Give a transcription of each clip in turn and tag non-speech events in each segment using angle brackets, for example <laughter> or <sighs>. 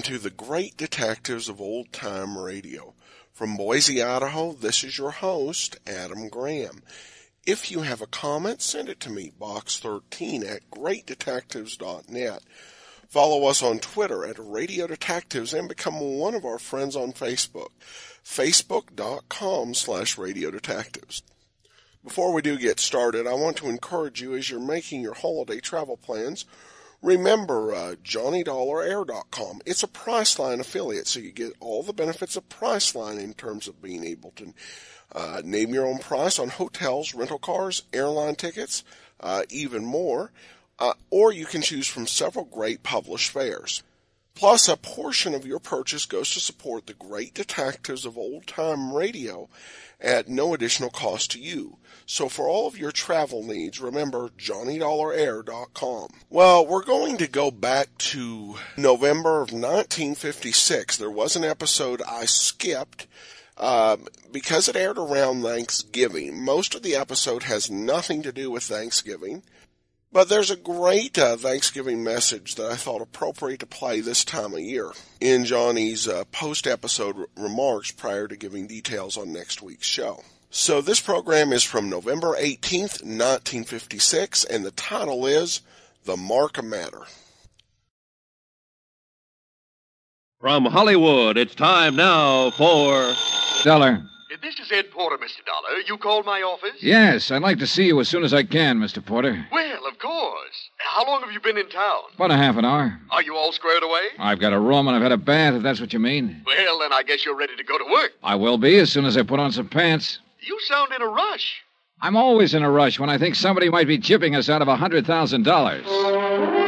welcome to the Great Detectives of Old Time Radio. From Boise, Idaho, this is your host, Adam Graham. If you have a comment, send it to me, box13 at greatdetectives.net. Follow us on Twitter at Radio Detectives and become one of our friends on Facebook, facebook.com slash Radio Detectives. Before we do get started, I want to encourage you as you're making your holiday travel plans, remember uh, JohnnyDollarAir.com. It's a Priceline affiliate, so you get all the benefits of Priceline in terms of being able to uh, name your own price on hotels, rental cars, airline tickets, uh, even more uh, or you can choose from several great published fares. Plus, a portion of your purchase goes to support the great detectives of old time radio at no additional cost to you. So for all of your travel needs, remember JohnnyDollarAir.com. Well, we're going to go back to November of 1956. There was an episode I skipped uh, because it aired around Thanksgiving. Most of the episode has nothing to do with Thanksgiving. But there's a great uh, Thanksgiving message that I thought appropriate to play this time of year in Johnny's uh, post episode r- remarks prior to giving details on next week's show. So this program is from November 18th, 1956, and the title is The Markham Matter. From Hollywood, it's time now for. Dollar. This is Ed Porter, Mr. Dollar. You called my office? Yes, I'd like to see you as soon as I can, Mr. Porter. Well, of course. How long have you been in town? About a half an hour. Are you all squared away? I've got a room and I've had a bath, if that's what you mean. Well, then I guess you're ready to go to work. I will be as soon as I put on some pants. You sound in a rush. I'm always in a rush when I think somebody might be chipping us out of a $100,000.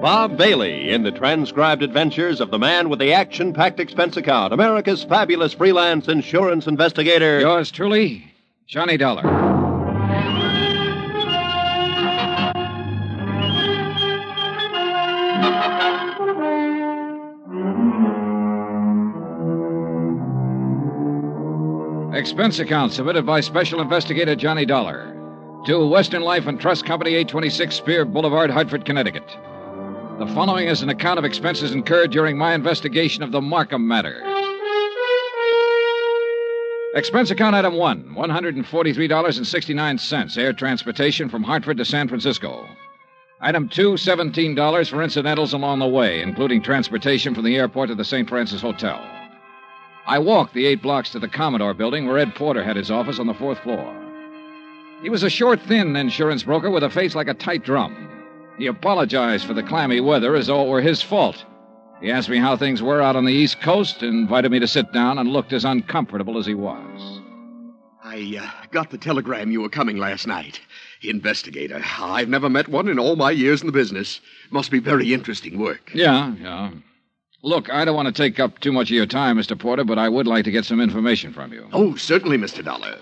Bob Bailey in the transcribed adventures of the man with the action packed expense account, America's fabulous freelance insurance investigator. Yours truly, Johnny Dollar. Expense account submitted by Special Investigator Johnny Dollar to Western Life and Trust Company, 826 Spear Boulevard, Hartford, Connecticut. The following is an account of expenses incurred during my investigation of the Markham matter. Expense account item one $143.69, air transportation from Hartford to San Francisco. Item two $17 for incidentals along the way, including transportation from the airport to the St. Francis Hotel. I walked the eight blocks to the Commodore building where Ed Porter had his office on the fourth floor. He was a short, thin insurance broker with a face like a tight drum. He apologized for the clammy weather as though it were his fault. He asked me how things were out on the East Coast, invited me to sit down, and looked as uncomfortable as he was. I uh, got the telegram you were coming last night. Investigator. I've never met one in all my years in the business. Must be very interesting work. Yeah, yeah. Look, I don't want to take up too much of your time, Mr. Porter, but I would like to get some information from you. Oh, certainly, Mr. Dollar.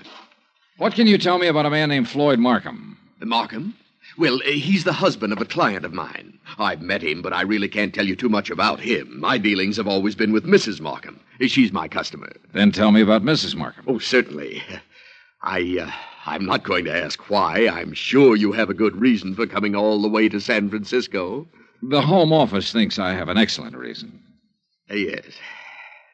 What can you tell me about a man named Floyd Markham? Markham? Well, uh, he's the husband of a client of mine. I've met him, but I really can't tell you too much about him. My dealings have always been with Mrs. Markham. She's my customer. Then tell me about Mrs. Markham. Oh, certainly. <laughs> I, uh, I'm not going to ask why. I'm sure you have a good reason for coming all the way to San Francisco. The Home Office thinks I have an excellent reason. Uh, yes.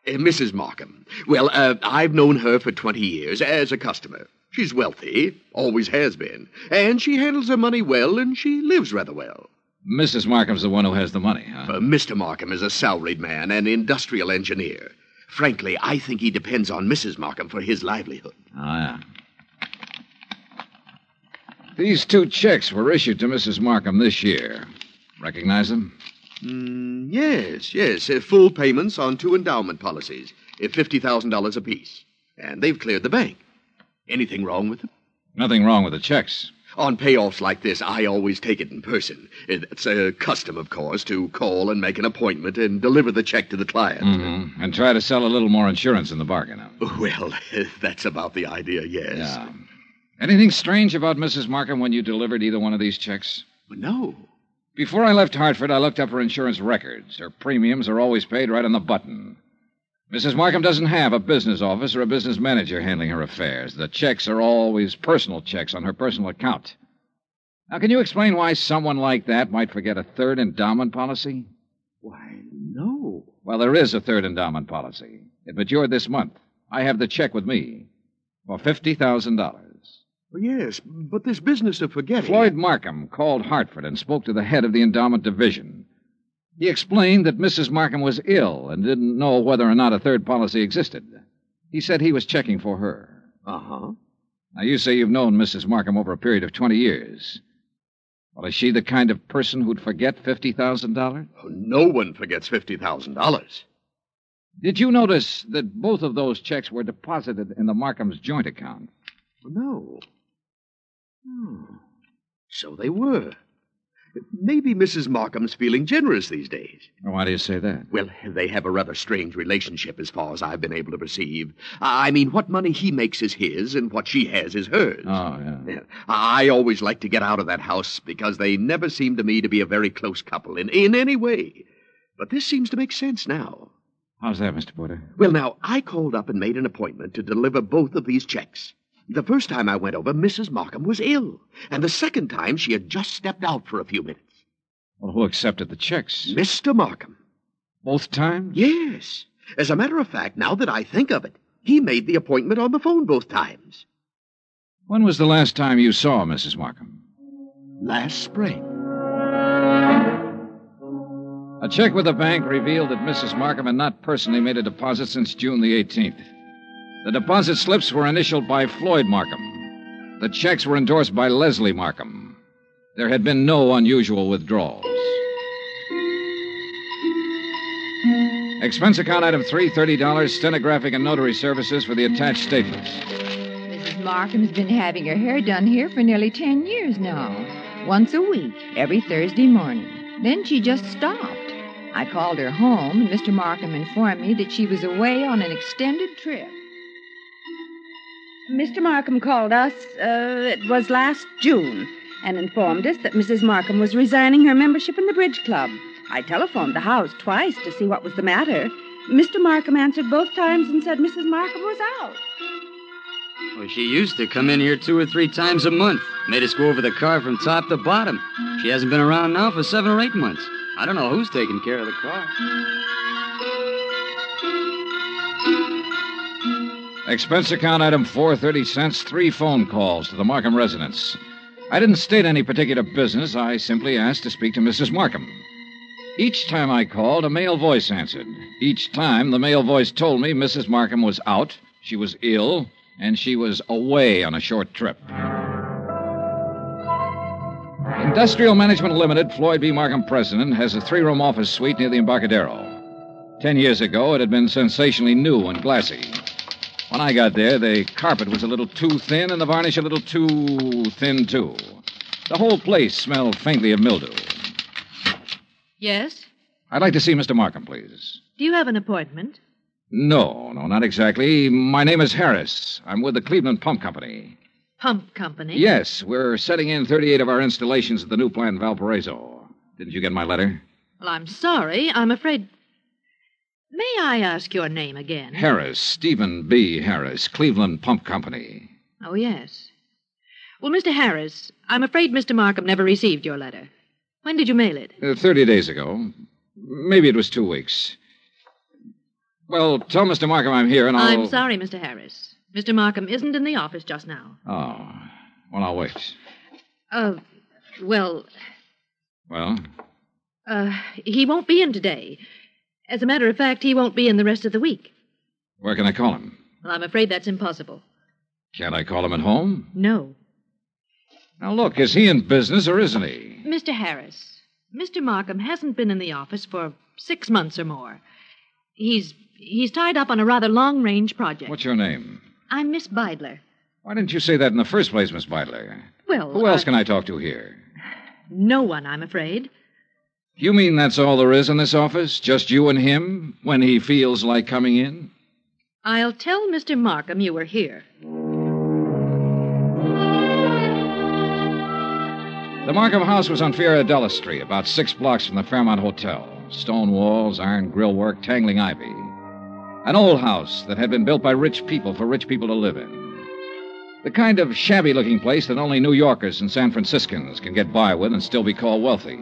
Uh, Mrs. Markham. Well, uh, I've known her for 20 years as a customer. She's wealthy, always has been, and she handles her money well, and she lives rather well. Mrs. Markham's the one who has the money, huh? Uh, Mr. Markham is a salaried man, an industrial engineer. Frankly, I think he depends on Mrs. Markham for his livelihood. Oh, yeah. These two checks were issued to Mrs. Markham this year. Recognize them? Mm, yes, yes. Uh, full payments on two endowment policies, uh, $50,000 apiece. And they've cleared the bank. Anything wrong with them? Nothing wrong with the checks. On payoffs like this, I always take it in person. It's a custom, of course, to call and make an appointment and deliver the check to the client. Mm-hmm. And try to sell a little more insurance in the bargain. Well, <laughs> that's about the idea, yes. Yeah. Anything strange about Mrs. Markham when you delivered either one of these checks? No. Before I left Hartford, I looked up her insurance records. Her premiums are always paid right on the button. Mrs. Markham doesn't have a business office or a business manager handling her affairs. The checks are always personal checks on her personal account. Now, can you explain why someone like that might forget a third endowment policy? Why, no. Well, there is a third endowment policy. It matured this month. I have the check with me for $50,000. Yes, but this business of forgetting. Floyd Markham called Hartford and spoke to the head of the endowment division. He explained that Mrs. Markham was ill and didn't know whether or not a third policy existed. He said he was checking for her. Uh huh. Now, you say you've known Mrs. Markham over a period of 20 years. Well, is she the kind of person who'd forget $50,000? No one forgets $50,000. Did you notice that both of those checks were deposited in the Markham's joint account? No. Hmm. So they were. Maybe Mrs. Markham's feeling generous these days. Oh, why do you say that? Well, they have a rather strange relationship as far as I've been able to perceive. I mean, what money he makes is his, and what she has is hers. Oh, yeah. Yeah. I always like to get out of that house because they never seem to me to be a very close couple in, in any way. But this seems to make sense now. How's that, Mr. Porter? Well, now, I called up and made an appointment to deliver both of these checks. The first time I went over, Mrs. Markham was ill, and the second time she had just stepped out for a few minutes. Well, who accepted the checks? Mr. Markham. Both times? Yes. As a matter of fact, now that I think of it, he made the appointment on the phone both times. When was the last time you saw Mrs. Markham? Last spring. A check with the bank revealed that Mrs. Markham had not personally made a deposit since June the 18th. The deposit slips were initialed by Floyd Markham. The checks were endorsed by Leslie Markham. There had been no unusual withdrawals. Expense account item three, $30, stenographic and notary services for the attached statements. Mrs. Markham's been having her hair done here for nearly ten years now. Once a week, every Thursday morning. Then she just stopped. I called her home, and Mr. Markham informed me that she was away on an extended trip. Mr. Markham called us, uh, it was last June, and informed us that Mrs. Markham was resigning her membership in the Bridge Club. I telephoned the house twice to see what was the matter. Mr. Markham answered both times and said Mrs. Markham was out. Well, she used to come in here two or three times a month. Made us go over the car from top to bottom. She hasn't been around now for seven or eight months. I don't know who's taking care of the car. Expense account item 430 cents, three phone calls to the Markham residence. I didn't state any particular business. I simply asked to speak to Mrs. Markham. Each time I called, a male voice answered. Each time, the male voice told me Mrs. Markham was out, she was ill, and she was away on a short trip. Industrial Management Limited, Floyd B. Markham president, has a three room office suite near the Embarcadero. Ten years ago, it had been sensationally new and glassy. When I got there, the carpet was a little too thin and the varnish a little too thin, too. The whole place smelled faintly of mildew. Yes? I'd like to see Mr. Markham, please. Do you have an appointment? No, no, not exactly. My name is Harris. I'm with the Cleveland Pump Company. Pump Company? Yes, we're setting in 38 of our installations at the new plant in Valparaiso. Didn't you get my letter? Well, I'm sorry. I'm afraid. May I ask your name again? Harris, Stephen B. Harris, Cleveland Pump Company. Oh, yes. Well, Mr. Harris, I'm afraid Mr. Markham never received your letter. When did you mail it? Uh, 30 days ago. Maybe it was two weeks. Well, tell Mr. Markham I'm here and I'll. I'm sorry, Mr. Harris. Mr. Markham isn't in the office just now. Oh. Well, I'll wait. Uh, well, Well, uh, he won't be in today. As a matter of fact, he won't be in the rest of the week. where can I call him? Well, I'm afraid that's impossible. Can't I call him at home? No. Now, look, is he in business or isn't he? Mr. Harris, Mr. Markham hasn't been in the office for six months or more. He's he's tied up on a rather long-range project. What's your name? I'm Miss Beidler. Why didn't you say that in the first place, Miss Beidler? Well, Who else I- can I talk to here? No one, I'm afraid. You mean that's all there is in this office? Just you and him when he feels like coming in? I'll tell Mr. Markham you were here. The Markham house was on Fioradella Street, about six blocks from the Fairmont Hotel. Stone walls, iron grillwork, tangling ivy. An old house that had been built by rich people for rich people to live in. The kind of shabby looking place that only New Yorkers and San Franciscans can get by with and still be called wealthy.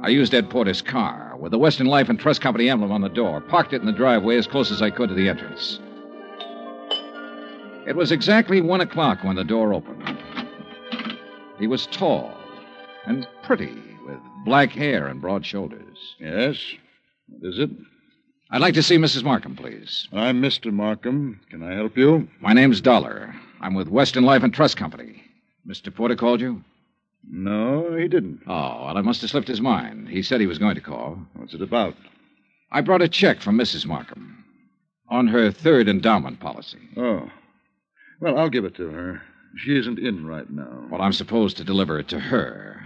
I used Ed Porter's car with the Western Life and Trust Company emblem on the door, parked it in the driveway as close as I could to the entrance. It was exactly one o'clock when the door opened. He was tall and pretty, with black hair and broad shoulders. Yes? What is it? I'd like to see Mrs. Markham, please. I'm Mr. Markham. Can I help you? My name's Dollar. I'm with Western Life and Trust Company. Mr. Porter called you? No, he didn't. Oh, well, I must have slipped his mind. He said he was going to call. What's it about? I brought a check from Mrs. Markham on her third endowment policy. Oh. Well, I'll give it to her. She isn't in right now. Well, I'm supposed to deliver it to her.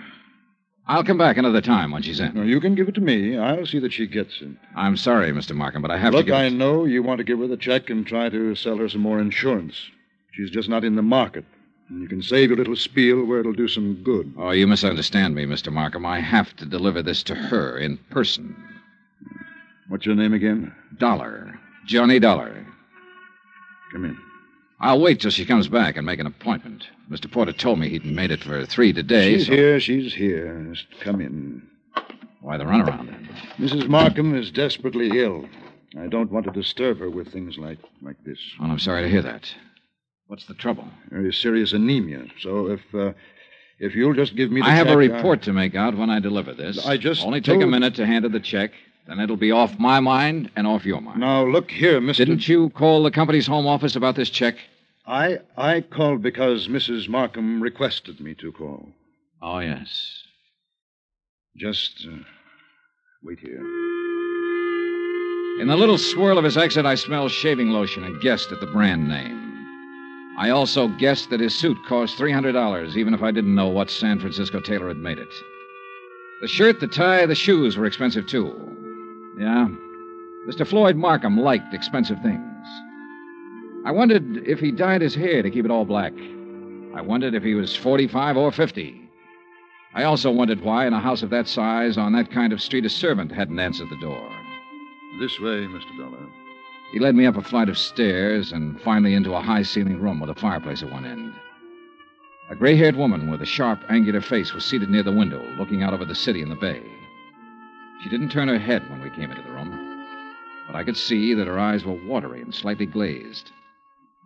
I'll come back another time when she's in. No, you can give it to me. I'll see that she gets it. I'm sorry, Mr. Markham, but I have Look, to give I it. know you want to give her the check and try to sell her some more insurance. She's just not in the market. And you can save your little spiel where it'll do some good. Oh, you misunderstand me, Mr. Markham. I have to deliver this to her in person. What's your name again? Dollar. Johnny Dollar. Come in. I'll wait till she comes back and make an appointment. Mr. Porter told me he'd made it for three today. she's so- here. She's here. Just come in. Why the runaround then? Mrs. Markham is desperately ill. I don't want to disturb her with things like like this. Well, I'm sorry to hear that. What's the trouble? Very serious anemia. So if uh, if you'll just give me the I have a check, report to make out when I deliver this. I just only take a minute to hand her the check. Then it'll be off my mind and off your mind. Now look here, Mister. Didn't you call the company's home office about this check? I I called because Mrs. Markham requested me to call. Oh yes. Just uh, wait here. In the little swirl of his exit, I smelled shaving lotion and guessed at the brand name. I also guessed that his suit cost $300, even if I didn't know what San Francisco tailor had made it. The shirt, the tie, the shoes were expensive, too. Yeah, Mr. Floyd Markham liked expensive things. I wondered if he dyed his hair to keep it all black. I wondered if he was 45 or 50. I also wondered why, in a house of that size, on that kind of street, a servant hadn't answered the door. This way, Mr. Dollar. He led me up a flight of stairs and finally into a high ceilinged room with a fireplace at one end. A gray haired woman with a sharp, angular face was seated near the window, looking out over the city and the bay. She didn't turn her head when we came into the room, but I could see that her eyes were watery and slightly glazed.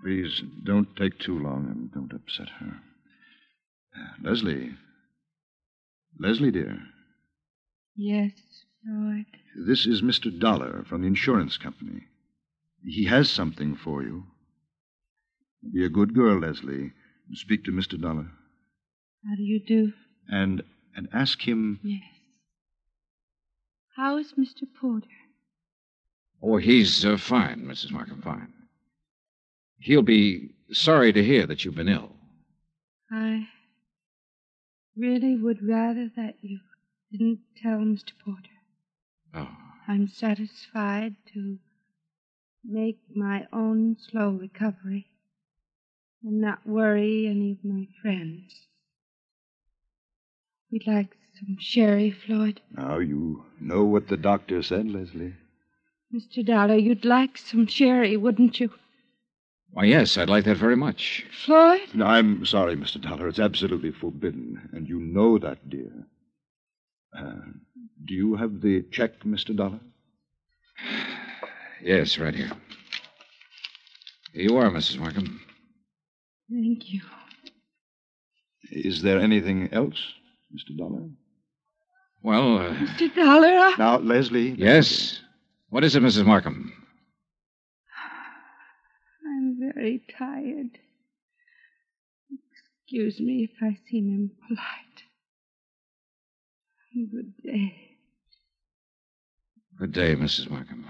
Please don't take too long and don't upset her. Uh, Leslie. Leslie, dear. Yes, Floyd. This is Mr. Dollar from the insurance company. He has something for you. Be a good girl, Leslie. and Speak to Mr. Dollar. How do you do? And and ask him Yes. How is Mr. Porter? Oh, he's uh, fine, Mrs. Markham, fine. He'll be sorry to hear that you've been ill. I really would rather that you didn't tell Mr. Porter. Oh, I'm satisfied to make my own slow recovery and not worry any of my friends. We'd like some sherry, Floyd. Now you know what the doctor said, Leslie. Mr. Dollar, you'd like some sherry, wouldn't you? why, yes, I'd like that very much. Floyd? No, I'm sorry, Mr. Dollar. It's absolutely forbidden, and you know that, dear. Uh, do you have the check, Mr. Dollar? <sighs> Yes, right here. Here you are, Mrs. Markham. Thank you. Is there anything else, Mr. Dollar? Well, uh, Mr. Dollar, I... Now, Leslie. yes. What is it, Mrs. Markham? I'm very tired. Excuse me if I seem impolite. Good day. Good day, Mrs. Markham.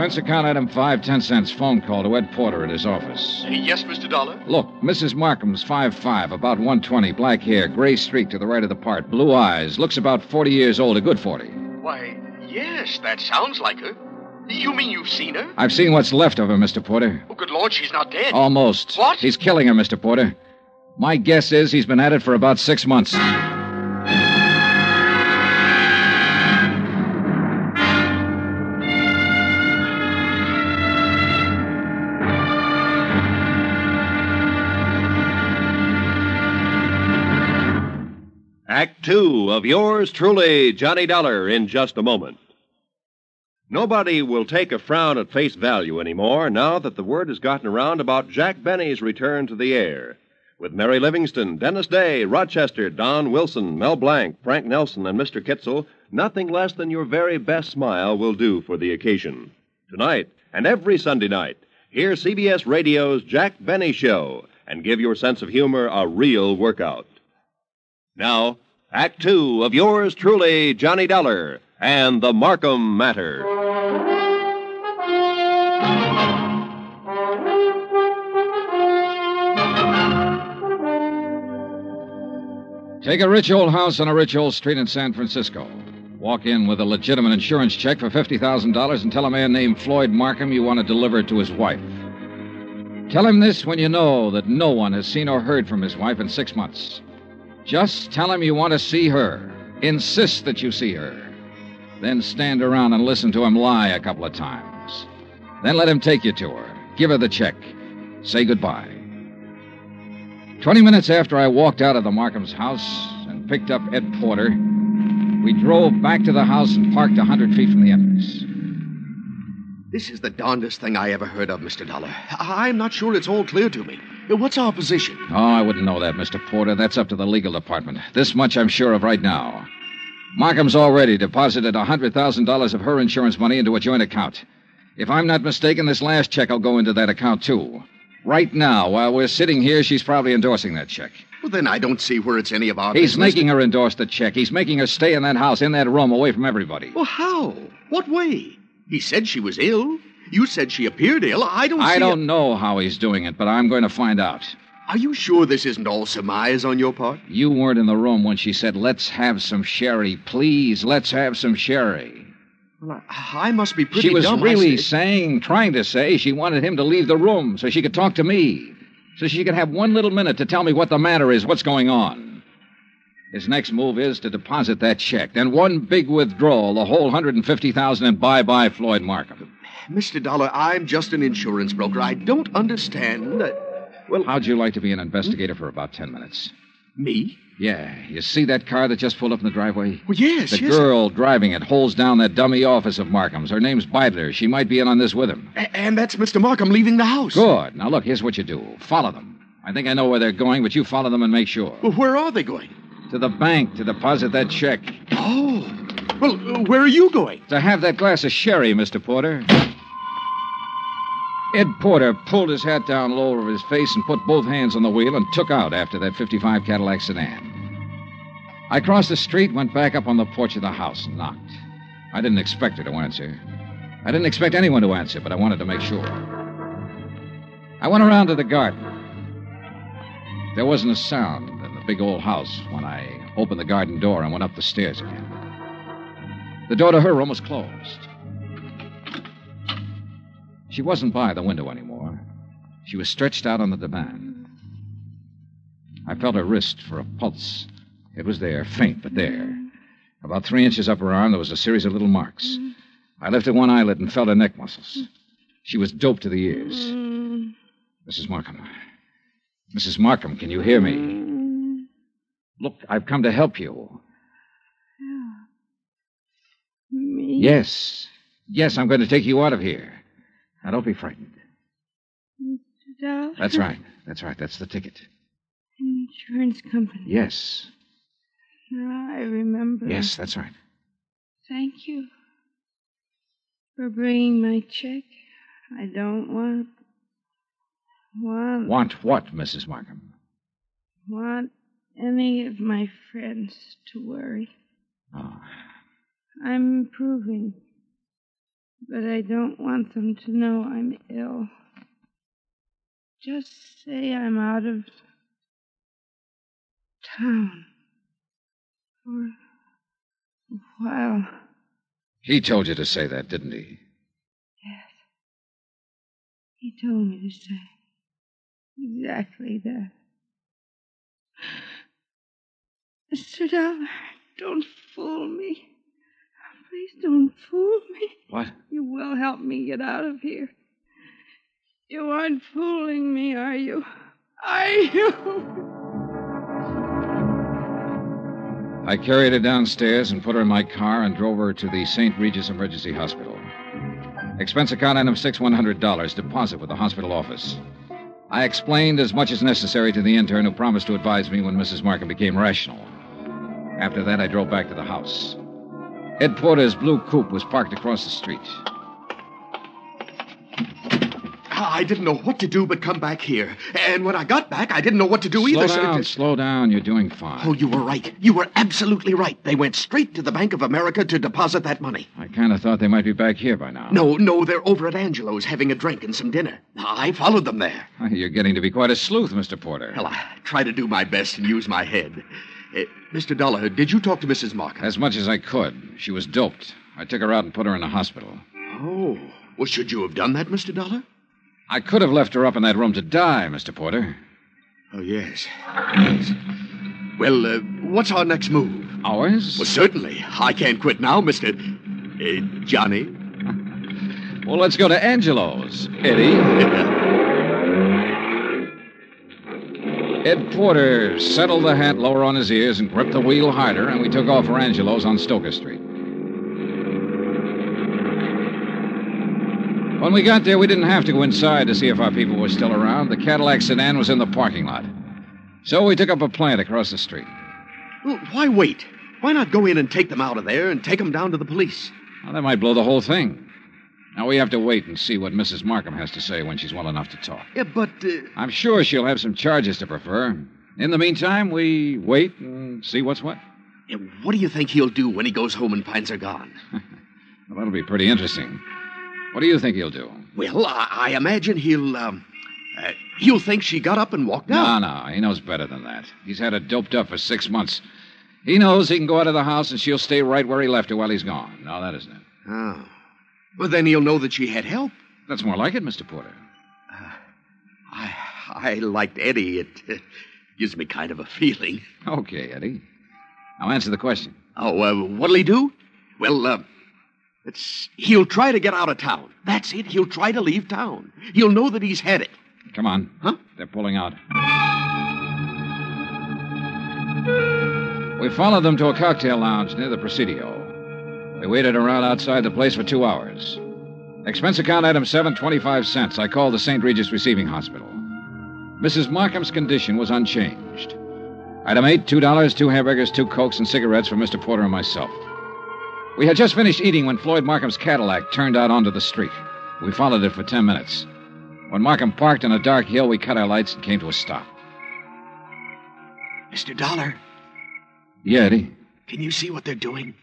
Expense account item five ten cents. Phone call to Ed Porter at his office. Yes, Mr. Dollar? Look, Mrs. Markham's five five, about 120, black hair, gray streak to the right of the part, blue eyes, looks about 40 years old, a good 40. Why, yes, that sounds like her. You mean you've seen her? I've seen what's left of her, Mr. Porter. Oh, good Lord, she's not dead. Almost. What? He's killing her, Mr. Porter. My guess is he's been at it for about six months. Two of yours truly, Johnny Dollar, in just a moment. Nobody will take a frown at face value anymore now that the word has gotten around about Jack Benny's return to the air. With Mary Livingstone, Dennis Day, Rochester, Don Wilson, Mel Blanc, Frank Nelson, and Mr. Kitzel, nothing less than your very best smile will do for the occasion. Tonight and every Sunday night, hear CBS Radio's Jack Benny Show and give your sense of humor a real workout. Now, Act Two of yours truly, Johnny Dollar, and the Markham Matter. Take a rich old house on a rich old street in San Francisco. Walk in with a legitimate insurance check for $50,000 and tell a man named Floyd Markham you want to deliver it to his wife. Tell him this when you know that no one has seen or heard from his wife in six months. Just tell him you want to see her. Insist that you see her. Then stand around and listen to him lie a couple of times. Then let him take you to her. Give her the check. Say goodbye. Twenty minutes after I walked out of the Markham's house and picked up Ed Porter, we drove back to the house and parked a hundred feet from the entrance. This is the darndest thing I ever heard of, Mr. Dollar. I- I'm not sure it's all clear to me. What's our position? Oh, I wouldn't know that, Mr. Porter. That's up to the legal department. This much I'm sure of right now. Markham's already deposited a $100,000 of her insurance money into a joint account. If I'm not mistaken, this last check will go into that account, too. Right now, while we're sitting here, she's probably endorsing that check. Well, then I don't see where it's any of our He's business. making her endorse the check. He's making her stay in that house, in that room, away from everybody. Well, how? What way? He said she was ill. You said she appeared ill. I don't I don't know how he's doing it, but I'm going to find out. Are you sure this isn't all surmise on your part? You weren't in the room when she said, Let's have some sherry. Please, let's have some sherry. Well, I, I must be pretty she was dumb. Really saying, trying to say, she wanted him to leave the room so she could talk to me. So she could have one little minute to tell me what the matter is, what's going on. His next move is to deposit that check. Then one big withdrawal, the whole 150000 and bye-bye Floyd Markham. Mr. Dollar, I'm just an insurance broker. I don't understand that. Well, How'd you like to be an investigator for about ten minutes? me? Yeah, you see that car that just pulled up in the driveway? Well, yes, The yes. girl driving it holds down that dummy office of Markham's. Her name's Beidler. She might be in on this with him. A- and that's Mr. Markham leaving the house. Good. Now, look, here's what you do follow them. I think I know where they're going, but you follow them and make sure. Well, where are they going? To the bank to deposit that check. Oh. Well, uh, where are you going? To have that glass of sherry, Mr. Porter. Ed Porter pulled his hat down low over his face and put both hands on the wheel and took out after that 55 Cadillac sedan. I crossed the street, went back up on the porch of the house, and knocked. I didn't expect her to answer. I didn't expect anyone to answer, but I wanted to make sure. I went around to the garden. There wasn't a sound big old house when I opened the garden door and went up the stairs again. The door to her room was closed. She wasn't by the window anymore. She was stretched out on the divan. I felt her wrist for a pulse. It was there, faint, but there. About three inches up her arm, there was a series of little marks. I lifted one eyelid and felt her neck muscles. She was doped to the ears. Mm. Mrs. Markham. Mrs. Markham, can you hear me? Look, I've come to help you. Me? Yes. Yes, I'm going to take you out of here. Now, don't be frightened. Mr. Dollar? That's right. That's right. That's the ticket. Insurance company. Yes. Now I remember. Yes, that's right. Thank you for bringing my check. I don't want. Want. Want what, Mrs. Markham? Want any of my friends to worry. Oh, I'm improving. But I don't want them to know I'm ill. Just say I'm out of town for a while. he told you to say that, didn't he? Yes. He told me to say exactly that. Mr. Dollar, don't fool me. Please don't fool me. What? You will help me get out of here. You aren't fooling me, are you? Are you? I carried her downstairs and put her in my car and drove her to the St. Regis Emergency Hospital. Expense account item six one hundred dollars deposit with the hospital office. I explained as much as necessary to the intern who promised to advise me when Mrs. Markham became rational. After that, I drove back to the house. Ed Porter's blue coupe was parked across the street. Ah, I didn't know what to do but come back here. And when I got back, I didn't know what to do slow either. so- down, slow down. You're doing fine. Oh, you were right. You were absolutely right. They went straight to the Bank of America to deposit that money. I kind of thought they might be back here by now. No, no, they're over at Angelo's having a drink and some dinner. I followed them there. Ah, you're getting to be quite a sleuth, Mr. Porter. Well, I try to do my best and use my head. Uh, Mr. Dollar, did you talk to Mrs. Markham? As much as I could. She was doped. I took her out and put her in a hospital. Oh. Well, should you have done that, Mr. Dollar? I could have left her up in that room to die, Mr. Porter. Oh, yes. Yes. Well, uh, what's our next move? Ours? Well, certainly. I can't quit now, Mr. Uh, Johnny. Well, let's go to Angelo's, Eddie. <laughs> Ed Porter settled the hat lower on his ears and gripped the wheel harder, and we took off for Angelo's on Stoker Street. When we got there, we didn't have to go inside to see if our people were still around. The Cadillac sedan was in the parking lot. So we took up a plant across the street. Well, why wait? Why not go in and take them out of there and take them down to the police? Well, that might blow the whole thing. Now we have to wait and see what Mrs. Markham has to say when she's well enough to talk. Yeah, but. Uh, I'm sure she'll have some charges to prefer. In the meantime, we wait and see what's what. yeah, what do you think he'll do when he goes home and finds her gone? <laughs> Well, that'll be pretty interesting. What do you think he'll do? Well, I, I imagine he'll. Um, uh, he'll think she got up and walked out. No, no, he knows better than that. He's had her doped up for six months. He knows he can go out of the house and she'll stay right where he left her while he's gone. No, that isn't it. Oh. Well, then he'll know that she had help. That's more like it, Mr. Porter. I, I liked Eddie. It uh, gives me kind of a feeling. Okay, Eddie. Now answer the question. Oh, uh, what'll he do? Well, uh, it's, he'll try to get out of town. That's it. He'll try to leave town. He'll know that he's had it. Come on. Huh? They're pulling out. We followed them to a cocktail lounge near the Presidio. We waited around outside the place for two hours. Expense account item seven, twenty-five cents. I called the St. Regis Receiving Hospital. Mrs. Markham's condition was unchanged. Item eight, two dollars, two hamburgers, two cokes, and cigarettes for Mr. Porter and myself. We had just finished eating when Floyd Markham's Cadillac turned out onto the street. We followed it for ten minutes. When Markham parked on a dark hill, we cut our lights and came to a stop. Mr. Dollar, Yeah, Eddie. can you see what they're doing?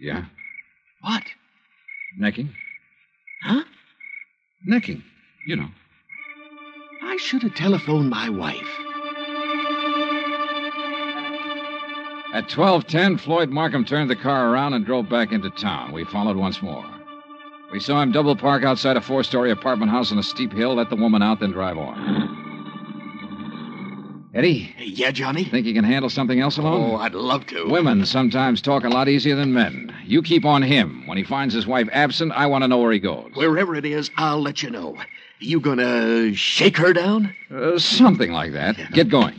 Yeah. What? Necking? Huh? Necking. You know. I should have telephoned my wife. At 1210, Floyd Markham turned the car around and drove back into town. We followed once more. We saw him double park outside a four story apartment house on a steep hill, let the woman out, then drive on. Eddie, Hey, yeah, Johnny? think you can handle something else alone? Oh, I'd love to. Women sometimes talk a lot easier than men. You keep on him. When he finds his wife absent, I want to know where he goes. Wherever it is, I'll let you know. You gonna shake her down? Uh, something like that. Get going.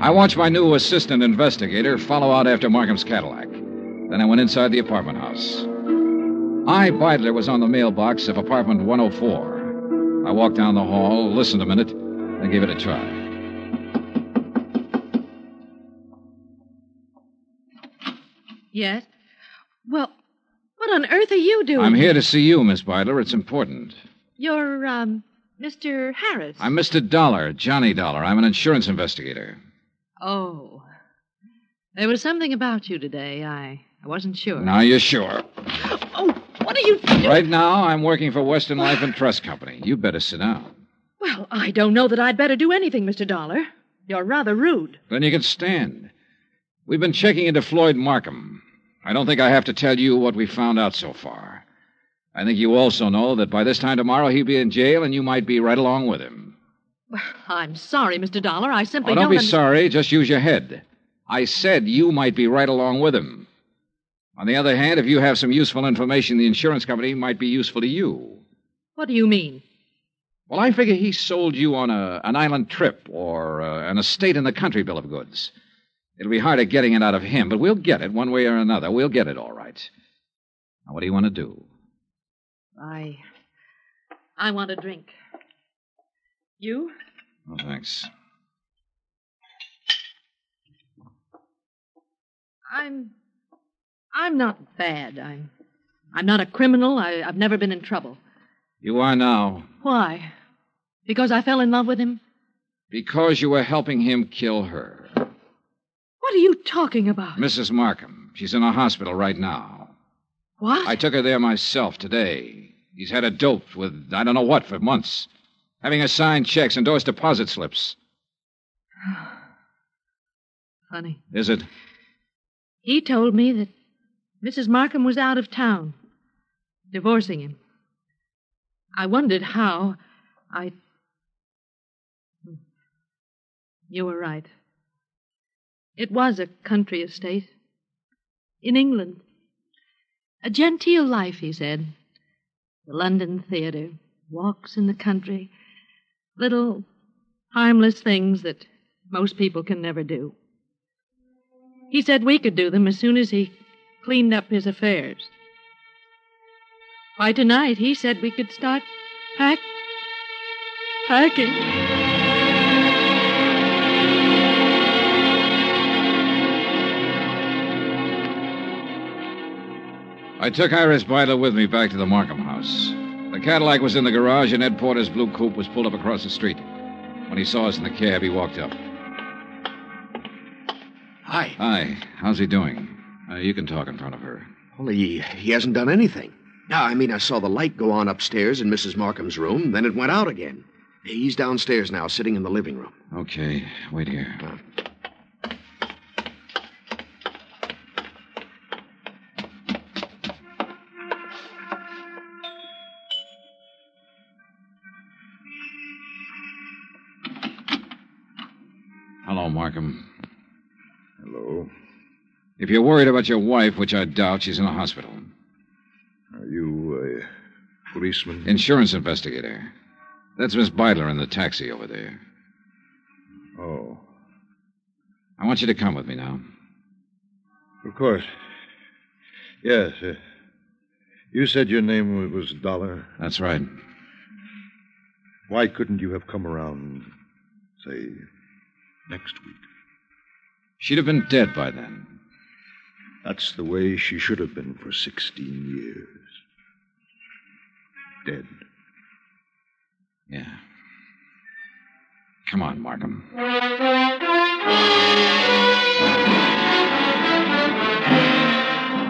I watched my new assistant investigator follow out after Markham's Cadillac. Then I went inside the apartment house. I, Beidler, was on the mailbox of apartment 104. I walked down the hall, listened a minute, then gave it a try. Yes? Well, what on earth are you doing? I'm here to see you, Miss Beidler. It's important. You're, um, Mr. Harris. I'm Mr. Dollar, Johnny Dollar. I'm an insurance investigator. Oh. There was something about you today. I, I wasn't sure. Now you're sure. Oh, what are you doing? Right now, I'm working for Western Life and Trust Company. You better sit down. Well, I don't know that I'd better do anything, Mr. Dollar. You're rather rude. Then you can stand. We've been checking into Floyd Markham. I don't think I have to tell you what we found out so far. I think you also know that by this time tomorrow he'll be in jail and you might be right along with him. Well, I'm sorry, Mr. Dollar. I simply Oh, don't be under- sorry. Just use your head. I said you might be right along with him. On the other hand, if you have some useful information, the insurance company might be useful to you. What do you mean? Well, I figure he sold you on a, an island trip or uh, an estate in the country bill of goods. It'll be harder getting it out of him, but we'll get it one way or another. We'll get it all right. Now, what do you want to do? I. I want a drink. You? Oh, thanks. I'm. I'm not bad. I'm. I'm not a criminal. I, I've never been in trouble. You are now. Why? Because I fell in love with him? Because you were helping him kill her. What are you talking about? Mrs. Markham. She's in a hospital right now. What? I took her there myself today. He's had her doped with I don't know what for months. Having her sign checks, endorse deposit slips. <sighs> Funny. Is it? He told me that Mrs. Markham was out of town, divorcing him. I wondered how. I. You were right. It was a country estate. In England. A genteel life, he said. The London theatre, walks in the country, little harmless things that most people can never do. He said we could do them as soon as he cleaned up his affairs. Why, tonight he said we could start pack packing. I took Iris Beidler with me back to the Markham house. The Cadillac was in the garage, and Ed Porter's blue coupe was pulled up across the street. When he saw us in the cab, he walked up. Hi. Hi. How's he doing? Uh, you can talk in front of her. Only he, he hasn't done anything. No, I mean, I saw the light go on upstairs in Mrs. Markham's room, then it went out again. He's downstairs now, sitting in the living room. Okay. Wait here. Hello, Markham. If you're worried about your wife, which I doubt, she's in a hospital. Are you a policeman? Insurance investigator. That's Miss Beidler in the taxi over there. Oh, I want you to come with me now. of course. Yes. Uh, you said your name was Dollar. That's right. Why couldn't you have come around, say, next week? She'd have been dead by then. That's the way she should have been for 16 years. Dead. Yeah. Come on, Markham.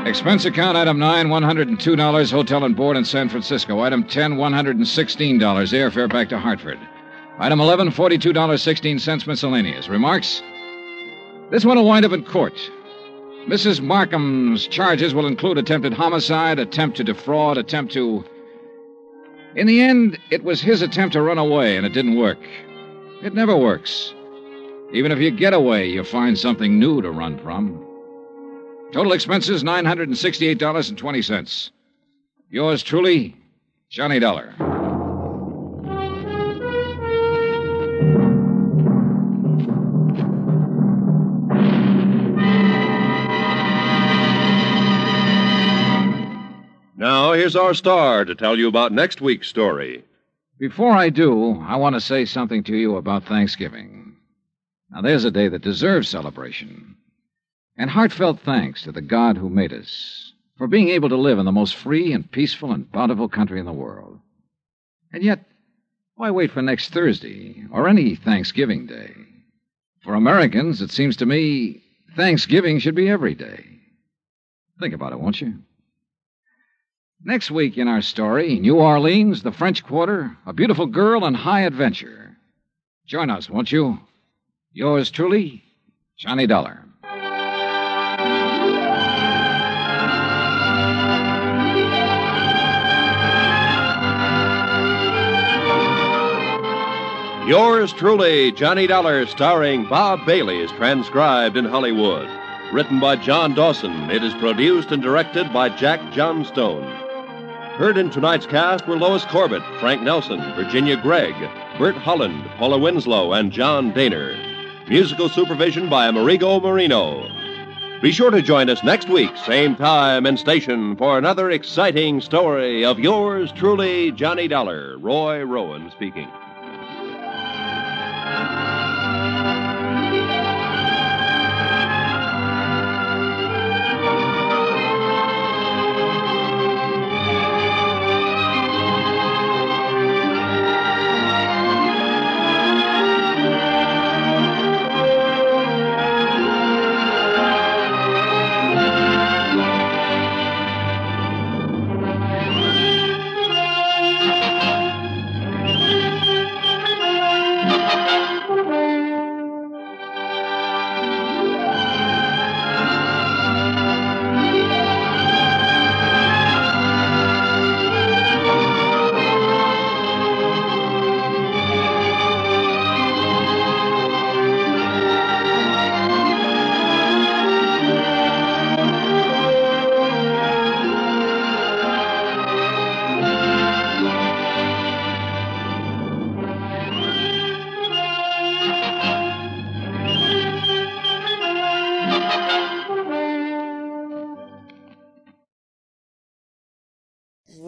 Expense account item 9, $102, hotel and board in San Francisco. Item 10, $116, airfare back to Hartford. Item 11, $42.16 miscellaneous. Remarks? This one will wind up in court. Mrs. Markham's charges will include attempted homicide, attempt to defraud, attempt to. In the end, it was his attempt to run away, and it didn't work. It never works. Even if you get away, you find something new to run from. Total expenses $968.20. Yours truly, Johnny Dollar. Here's our star to tell you about next week's story. Before I do, I want to say something to you about Thanksgiving. Now, there's a day that deserves celebration. And heartfelt thanks to the God who made us for being able to live in the most free and peaceful and bountiful country in the world. And yet, why wait for next Thursday or any Thanksgiving Day? For Americans, it seems to me Thanksgiving should be every day. Think about it, won't you? Next week in our story, New Orleans, the French Quarter, a beautiful girl, and high adventure. Join us, won't you? Yours truly, Johnny Dollar. Yours truly, Johnny Dollar, starring Bob Bailey, is transcribed in Hollywood. Written by John Dawson, it is produced and directed by Jack Johnstone. Heard in tonight's cast were Lois Corbett, Frank Nelson, Virginia Gregg, Bert Holland, Paula Winslow, and John Dehner. Musical supervision by Amerigo Marino. Be sure to join us next week, same time and station, for another exciting story of yours truly, Johnny Dollar, Roy Rowan speaking.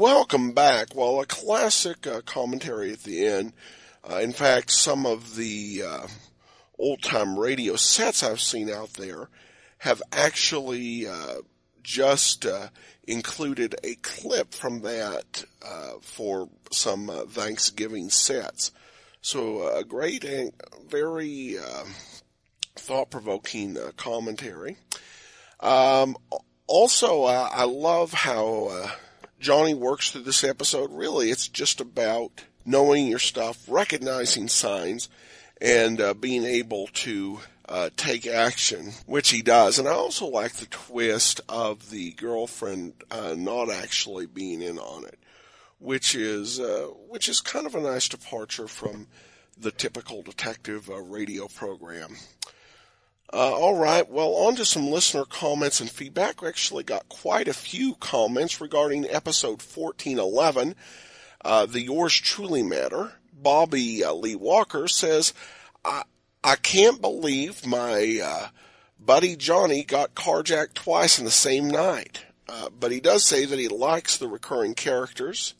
Welcome back. Well, a classic uh, commentary at the end. Uh, in fact, some of the uh, old time radio sets I've seen out there have actually uh, just uh, included a clip from that uh, for some Thanksgiving sets. So, a great and very thought provoking commentary. Um, also, I love how Johnny works through this episode, really, it's just about knowing your stuff, recognizing signs, and uh, being able to uh, take action, which he does. And I also like the twist of the girlfriend uh, not actually being in on it, which is uh, which is kind of a nice departure from the typical detective uh, radio program. Uh, all right, well, on to some listener comments and feedback. We actually got quite a few comments regarding episode 1411, uh, the Yours Truly matter. Bobby uh, Lee Walker says, I, I can't believe my uh, buddy Johnny got carjacked twice in the same night. Uh, but he does say that he likes the recurring characters.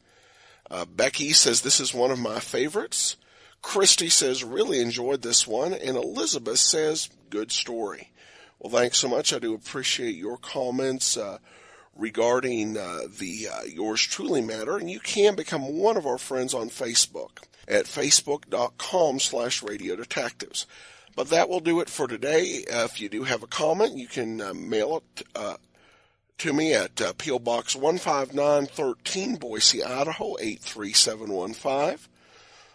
Uh, Becky says, This is one of my favorites. Christy says, really enjoyed this one. And Elizabeth says, good story. Well, thanks so much. I do appreciate your comments uh, regarding uh, the uh, yours truly matter. And you can become one of our friends on Facebook at facebook.com slash radio detectives. But that will do it for today. If you do have a comment, you can uh, mail it uh, to me at uh, P.O. Box 15913, Boise, Idaho 83715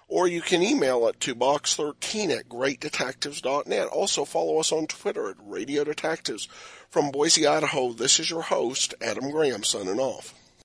or you can email it to box13 at greatdetectives.net. Also follow us on Twitter at Radio Detectives. From Boise, Idaho, this is your host, Adam Graham, signing off.